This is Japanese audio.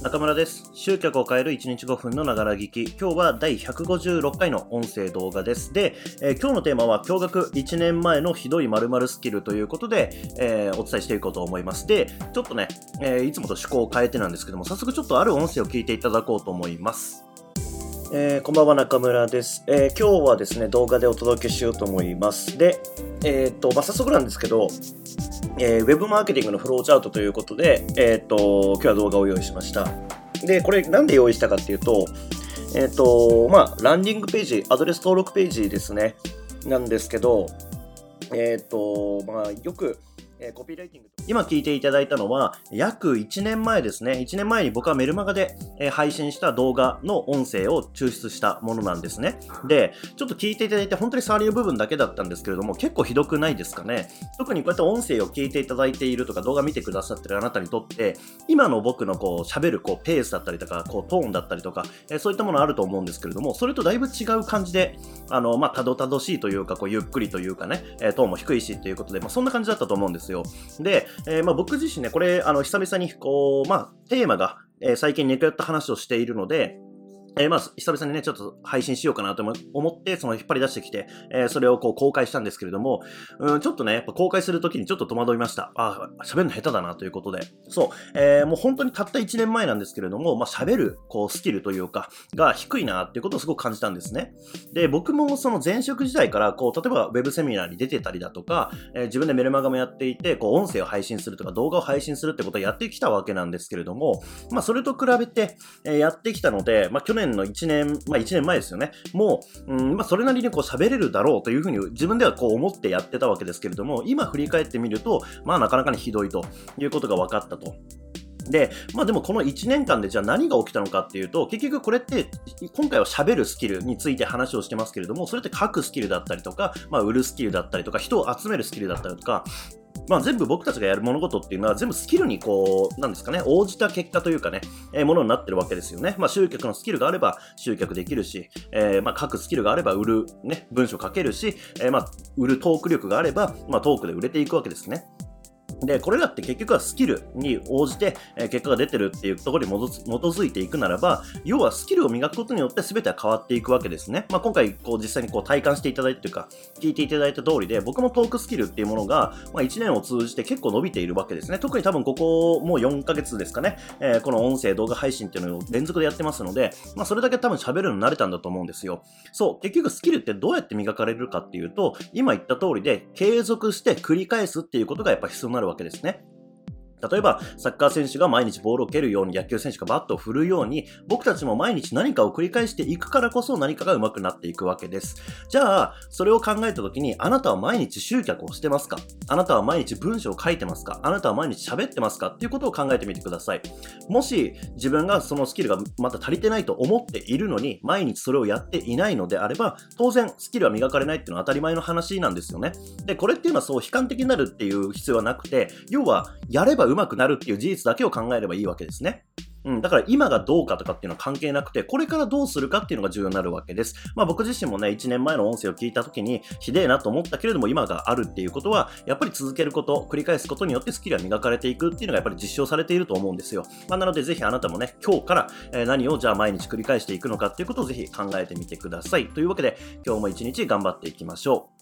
中村です。集客を変える1日5分のながら聞き。今日は第156回の音声動画です。で、えー今日のテーマは驚愕1年前のひどい〇〇スキルということで、えーお伝えしていこうと思います。で、ちょっとね、えーいつもと趣向を変えてなんですけども、早速ちょっとある音声を聞いていただこうと思います。えーこんばんは中村です、えー今日はですね動画でお届けしようと思いますでえーっと、まあ、早速なんですけど、えーウェブマーケティングのフローチャートということで、えーっと今日は動画を用意しました。でこれなんで用意したかっていうとえっとまあランディングページアドレス登録ページですね。なんですけどえっとまあよくえーコピーライティング今聞いていただいたのは約1年前ですね。1年前に僕はメルマガで、配信した動画の音声を抽出したものなんですね。でちょっと聞いていただいて本当に触りの部分だけだったんですけれども結構ひどくないですかね。特にこうやって音声を聞いていただいているとか動画見てくださってるあなたにとって今の僕のこう喋るこうペースだったりとかこうトーンだったりとか、えそういったものあると思うんですけれどもそれとだいぶ違う感じであのまあたどたどしいというかこうゆっくりというかね、えトーンも低いしということで、まあ、そんな感じだったと思うんですよ。で、えーまあ、僕自身ねこれあの久々にこうまあテーマが、えー最近ネットやった話をしているのでえーまあ、久々にね、ちょっと配信しようかなと思って、その引っ張り出してきて、えーそれをこう公開したんですけれども、うん、ちょっとね、やっぱ公開するときにちょっと戸惑いました。あ、喋るの下手だなということで。そう、えーもう本当にたった1年前なんですけれども、まあ、喋る、こう、スキルというか、が低いなっていうことをすごく感じたんですね。で、僕もその前職時代から、こう、例えばウェブセミナーに出てたりだとか、えー自分でメルマガもやっていて、こう、音声を配信するとか、動画を配信するってことをやってきたわけなんですけれども、まあ、それと比べて、えーやってきたので、まあ、去年の1年、まあ、1年前ですよね。もう、うん、まあ、それなりにこう喋れるだろうというふうに自分ではこう思ってやってたわけですけれども、今振り返ってみると、まあ、なかなかにひどいということが分かったと。で、まあでもこの1年間でじゃあ何が起きたのかっていうと、結局これって、今回は喋るスキルについて話をしてますけれども、それって書くスキルだったりとか、まあ売るスキルだったりとか、人を集めるスキルだったりとか、まあ、全部僕たちがやる物事っていうのは全部スキルにこう、なんですかね、応じた結果というかね、えーものになってるわけですよね。まあ、集客のスキルがあれば集客できるし、えーまあ、書くスキルがあれば売る、ね、文章書けるし、えーまあ、売るトーク力があれば、まあ、トークで売れていくわけですね。で、これらって結局はスキルに応じて、え結果が出てるっていうところに基づいていくならば、要はスキルを磨くことによって全ては変わっていくわけですね。まあ、今回こう実際にこう体感していただいてというか、聞いていただいた通りで、僕もトークスキルっていうものが、まあ、1年を通じて結構伸びているわけですね。特に多分ここもう4ヶ月ですかね、えーこの音声動画配信っていうのを連続でやってますので、まあ、それだけ多分喋るの慣れたんだと思うんですよ。そう、結局スキルってどうやって磨かれるかっていうと、今言った通りで継続して繰り返すっていうことがやっぱ必要になるわけですね。例えば、サッカー選手が毎日ボールを蹴るように、野球選手がバットを振るように、僕たちも毎日何かを繰り返していくからこそ何かが上手くなっていくわけです。じゃあ、それを考えたときに、あなたは毎日集客をしてますか？あなたは毎日文章を書いてますか？あなたは毎日喋ってますか？っていうことを考えてみてください。もし、自分がそのスキルがまた足りてないと思っているのに、毎日それをやっていないのであれば、当然、スキルは磨かれないっていうのは当たり前の話なんですよね。で、これっていうのはそう悲観的になるっていう必要はなくて、要は、やれば上手くなるっていう事実だけを考えればいいわけですね。うん、だから今がどうかとかっていうのは関係なくて、これからどうするかっていうのが重要になるわけです。まあ僕自身もね、1年前の音声を聞いた時に、ひでえなと思ったけれども今があるっていうことは、やっぱり続けること、繰り返すことによってスキルは磨かれていくっていうのがやっぱり実証されていると思うんですよ。まあなのでぜひあなたもね、今日から何をじゃあ毎日繰り返していくのかっていうことをぜひ考えてみてください。というわけで、今日も一日頑張っていきましょう。